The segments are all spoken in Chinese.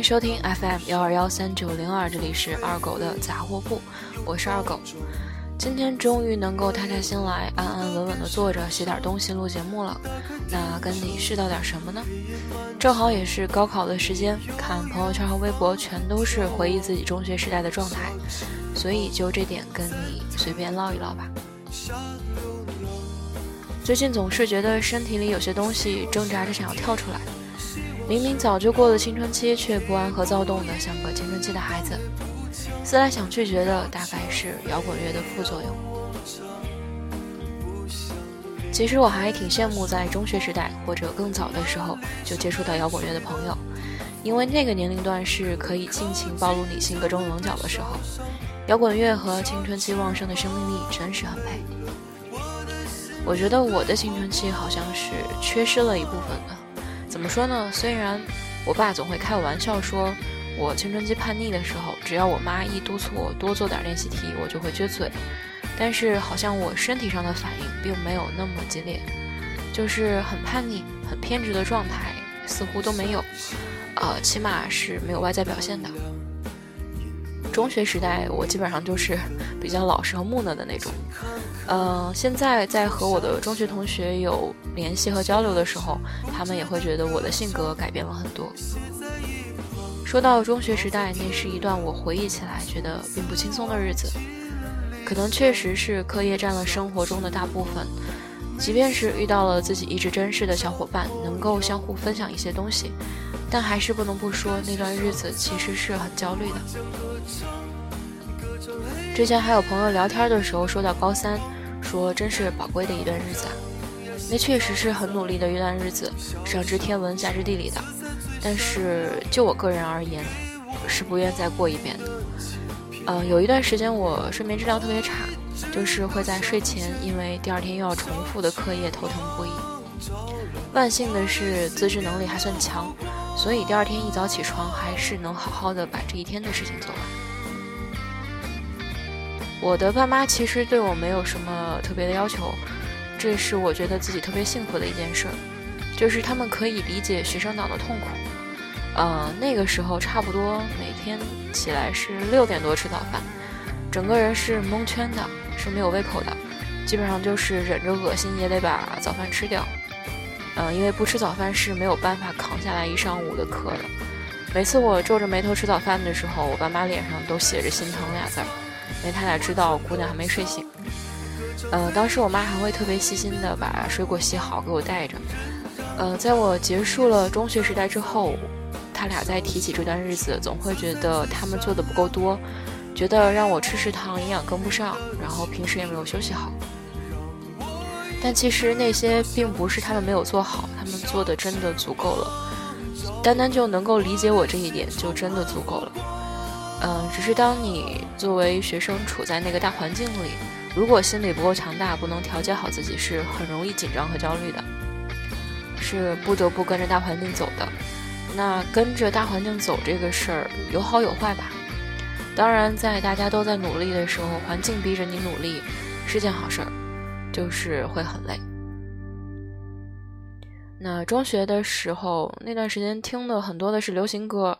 迎收听 FM 幺二幺三九零二，这里是二狗的杂货铺，我是二狗。今天终于能够踏下心来，安安稳稳的坐着写点东西录节目了。那跟你絮叨点什么呢？正好也是高考的时间，看朋友圈和微博全都是回忆自己中学时代的状态，所以就这点跟你随便唠一唠吧。最近总是觉得身体里有些东西挣扎着想要跳出来。明明早就过了青春期，却不安和躁动的像个青春期的孩子。思来想去，觉得大概是摇滚乐的副作用。其实我还挺羡慕在中学时代或者更早的时候就接触到摇滚乐的朋友，因为那个年龄段是可以尽情暴露你性格中棱角的时候。摇滚乐和青春期旺盛的生命力真是很配。我觉得我的青春期好像是缺失了一部分的。怎么说呢？虽然我爸总会开我玩笑说，我青春期叛逆的时候，只要我妈一督促我多做点练习题，我就会撅嘴。但是好像我身体上的反应并没有那么激烈，就是很叛逆、很偏执的状态似乎都没有，呃，起码是没有外在表现的。中学时代，我基本上就是比较老实和木讷的那种。嗯，现在在和我的中学同学有联系和交流的时候，他们也会觉得我的性格改变了很多。说到中学时代，那是一段我回忆起来觉得并不轻松的日子。可能确实是课业占了生活中的大部分，即便是遇到了自己一直珍视的小伙伴，能够相互分享一些东西，但还是不能不说那段日子其实是很焦虑的。之前还有朋友聊天的时候说到高三。说真是宝贵的一段日子啊，那确实是很努力的一段日子，上知天文下知地理的。但是就我个人而言，是不愿再过一遍的。呃，有一段时间我睡眠质量特别差，就是会在睡前因为第二天又要重复的课业头疼不已。万幸的是自制能力还算强，所以第二天一早起床还是能好好的把这一天的事情做完。我的爸妈其实对我没有什么特别的要求，这是我觉得自己特别幸福的一件事，就是他们可以理解学生党的痛苦。嗯，那个时候差不多每天起来是六点多吃早饭，整个人是蒙圈的，是没有胃口的，基本上就是忍着恶心也得把早饭吃掉。嗯，因为不吃早饭是没有办法扛下来一上午的课的。每次我皱着眉头吃早饭的时候，我爸妈脸上都写着心疼俩字儿。因为他俩知道姑娘还没睡醒，呃，当时我妈还会特别细心的把水果洗好给我带着，呃，在我结束了中学时代之后，他俩在提起这段日子，总会觉得他们做的不够多，觉得让我吃食堂营养跟不上，然后平时也没有休息好。但其实那些并不是他们没有做好，他们做的真的足够了，单单就能够理解我这一点，就真的足够了。嗯，只是当你作为学生处在那个大环境里，如果心理不够强大，不能调节好自己，是很容易紧张和焦虑的，是不得不跟着大环境走的。那跟着大环境走这个事儿有好有坏吧？当然，在大家都在努力的时候，环境逼着你努力是件好事儿，就是会很累。那中学的时候那段时间听的很多的是流行歌。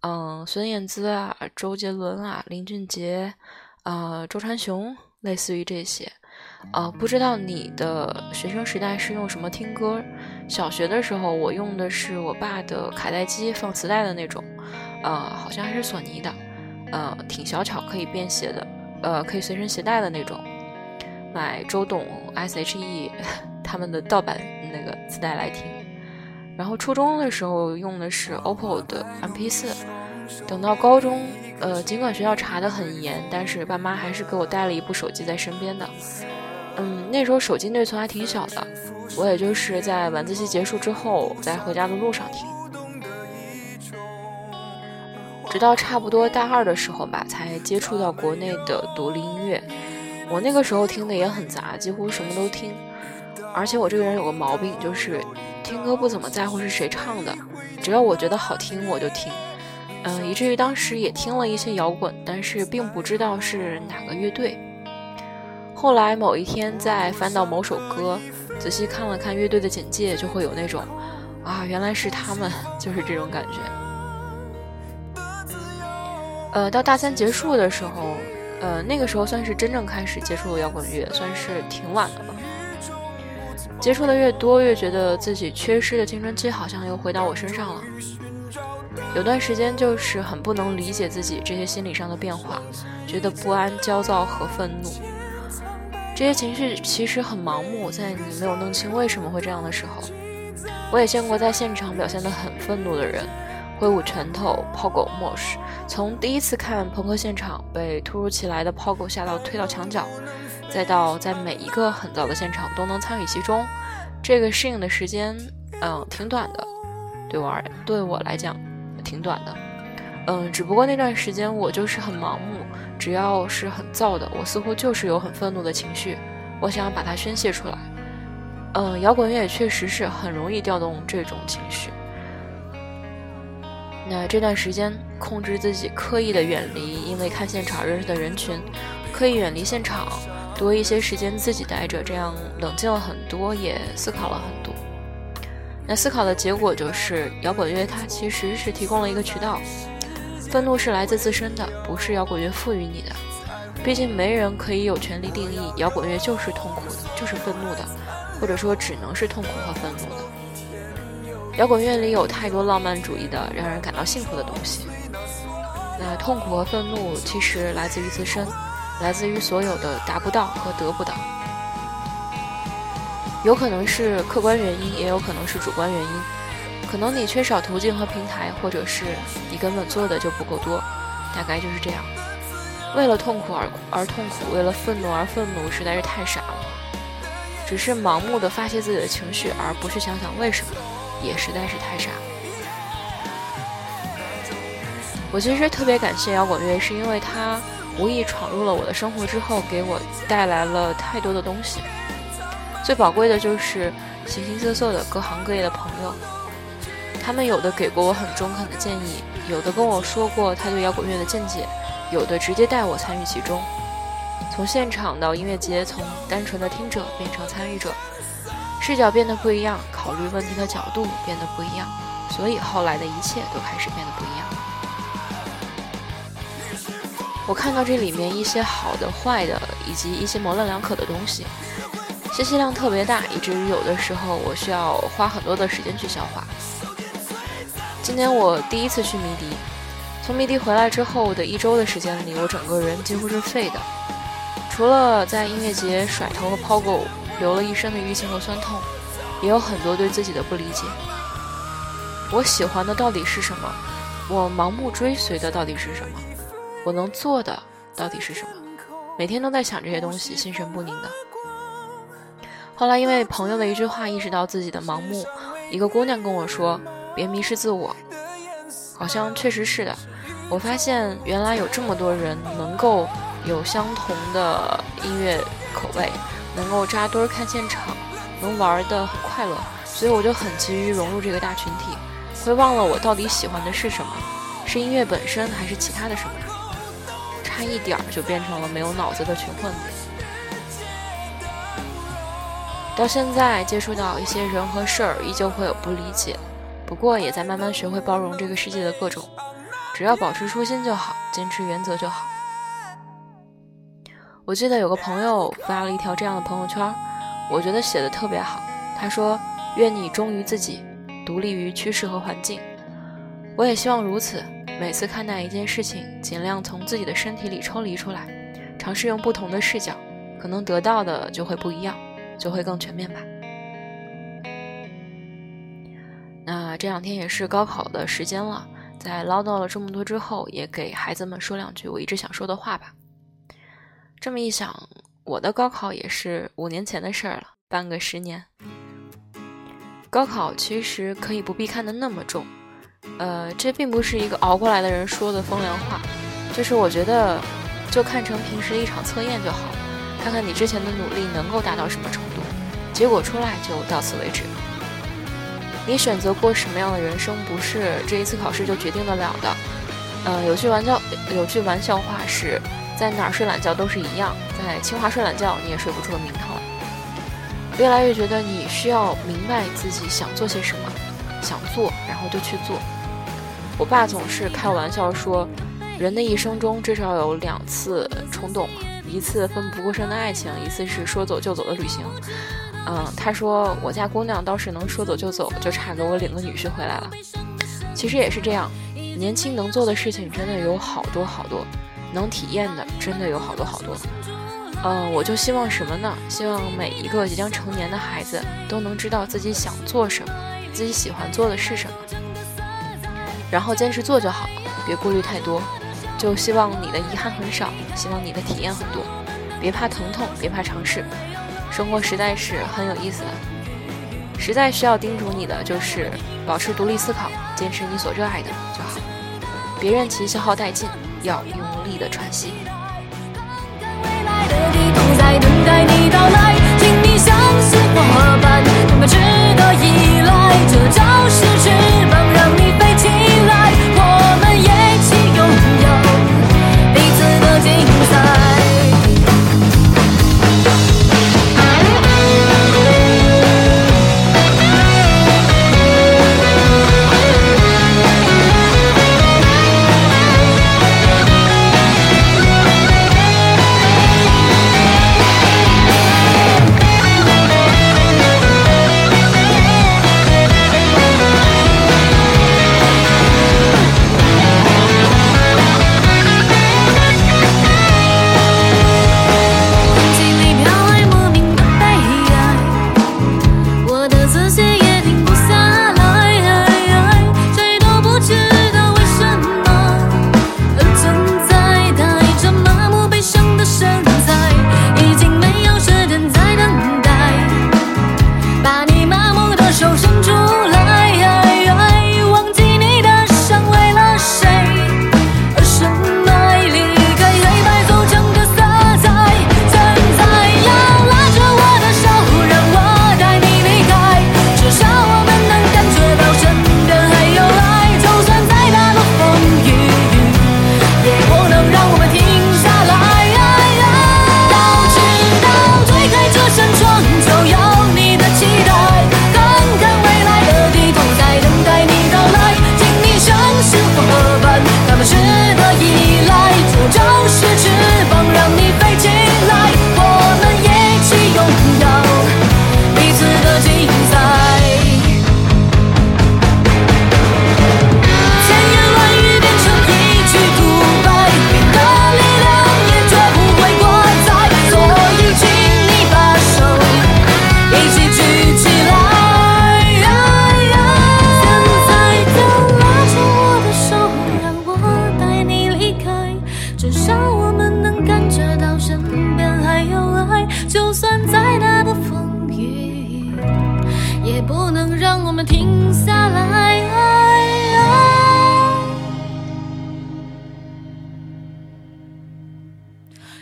嗯，孙燕姿啊，周杰伦啊，林俊杰，啊，周传雄，类似于这些，啊，不知道你的学生时代是用什么听歌？小学的时候，我用的是我爸的卡带机，放磁带的那种，呃，好像还是索尼的，呃，挺小巧，可以便携的，呃，可以随身携带的那种。买周董、S.H.E 他们的盗版那个磁带来听。然后初中的时候用的是 OPPO 的 MP 四等到高中，呃，尽管学校查的很严，但是爸妈还是给我带了一部手机在身边的。嗯，那时候手机内存还挺小的，我也就是在晚自习结束之后，在回家的路上听。直到差不多大二的时候吧，才接触到国内的独立音乐。我那个时候听的也很杂，几乎什么都听。而且我这个人有个毛病，就是听歌不怎么在乎是谁唱的，只要我觉得好听我就听。嗯，以至于当时也听了一些摇滚，但是并不知道是哪个乐队。后来某一天在翻到某首歌，仔细看了看乐队的简介，就会有那种啊，原来是他们，就是这种感觉。呃，到大三结束的时候，呃，那个时候算是真正开始接触摇滚乐，算是挺晚的了。接触的越多，越觉得自己缺失的青春期好像又回到我身上了。有段时间就是很不能理解自己这些心理上的变化，觉得不安、焦躁和愤怒。这些情绪其实很盲目，在你没有弄清为什么会这样的时候，我也见过在现场表现得很愤怒的人，挥舞拳头、抛狗、默许。从第一次看朋克现场被突如其来的抛狗吓到推到墙角，再到在每一个很早的现场都能参与其中，这个适应的时间，嗯，挺短的，对我而言对我来讲，挺短的。嗯，只不过那段时间我就是很盲目，只要是很燥的，我似乎就是有很愤怒的情绪，我想要把它宣泄出来。嗯，摇滚乐确实是很容易调动这种情绪。那这段时间控制自己，刻意的远离因为看现场认识的人群，刻意远离现场，多一些时间自己待着，这样冷静了很多，也思考了很多。那思考的结果就是，摇滚乐它其实是提供了一个渠道。愤怒是来自自身的，不是摇滚乐赋予你的。毕竟没人可以有权利定义摇滚乐就是痛苦的，就是愤怒的，或者说只能是痛苦和愤怒的。摇滚乐里有太多浪漫主义的，让人感到幸福的东西。那痛苦和愤怒其实来自于自身，来自于所有的达不到和得不到。有可能是客观原因，也有可能是主观原因。可能你缺少途径和平台，或者是你根本做的就不够多，大概就是这样。为了痛苦而而痛苦，为了愤怒而愤怒，实在是太傻了。只是盲目的发泄自己的情绪，而不去想想为什么，也实在是太傻了。我其实特别感谢摇滚乐，是因为它无意闯入了我的生活之后，给我带来了太多的东西。最宝贵的就是形形色色的各行各业的朋友。他们有的给过我很中肯的建议，有的跟我说过他对摇滚乐的见解，有的直接带我参与其中。从现场到音乐节，从单纯的听者变成参与者，视角变得不一样，考虑问题的角度变得不一样，所以后来的一切都开始变得不一样。我看到这里面一些好的、坏的，以及一些模棱两可的东西，信息量特别大，以至于有的时候我需要花很多的时间去消化。今年我第一次去迷笛，从迷笛回来之后的一周的时间里，我整个人几乎是废的，除了在音乐节甩头和抛狗，流了一身的淤青和酸痛，也有很多对自己的不理解。我喜欢的到底是什么？我盲目追随的到底是什么？我能做的到底是什么？每天都在想这些东西，心神不宁的。后来因为朋友的一句话，意识到自己的盲目。一个姑娘跟我说。别迷失自我，好像确实是的。我发现原来有这么多人能够有相同的音乐口味，能够扎堆看现场，能玩的很快乐，所以我就很急于融入这个大群体，会忘了我到底喜欢的是什么，是音乐本身还是其他的什么？差一点儿就变成了没有脑子的群混子。到现在接触到一些人和事儿，依旧会有不理解。不过也在慢慢学会包容这个世界的各种，只要保持初心就好，坚持原则就好。我记得有个朋友发了一条这样的朋友圈，我觉得写的特别好。他说：“愿你忠于自己，独立于趋势和环境。”我也希望如此。每次看待一件事情，尽量从自己的身体里抽离出来，尝试用不同的视角，可能得到的就会不一样，就会更全面吧。那这两天也是高考的时间了，在唠叨了这么多之后，也给孩子们说两句我一直想说的话吧。这么一想，我的高考也是五年前的事儿了，半个十年。高考其实可以不必看得那么重，呃，这并不是一个熬过来的人说的风凉话，就是我觉得就看成平时一场测验就好，看看你之前的努力能够达到什么程度，结果出来就到此为止。你选择过什么样的人生，不是这一次考试就决定得了的。呃，有句玩笑，有句玩笑话是，在哪儿睡懒觉都是一样，在清华睡懒觉你也睡不出个名堂来。越来越觉得你需要明白自己想做些什么，想做然后就去做。我爸总是开玩笑说，人的一生中至少有两次冲动，一次奋不顾身的爱情，一次是说走就走的旅行。嗯，他说我家姑娘倒是能说走就走，就差给我领个女婿回来了。其实也是这样，年轻能做的事情真的有好多好多，能体验的真的有好多好多。嗯，我就希望什么呢？希望每一个即将成年的孩子都能知道自己想做什么，自己喜欢做的是什么，然后坚持做就好，别顾虑太多。就希望你的遗憾很少，希望你的体验很多，别怕疼痛，别怕尝试。生活实在是很有意思的，实在需要叮嘱你的就是保持独立思考，坚持你所热爱的就好，别任其消耗殆尽，要用力的喘息。有生中。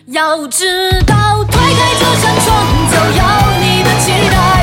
要知道推开这扇窗就有你的期待。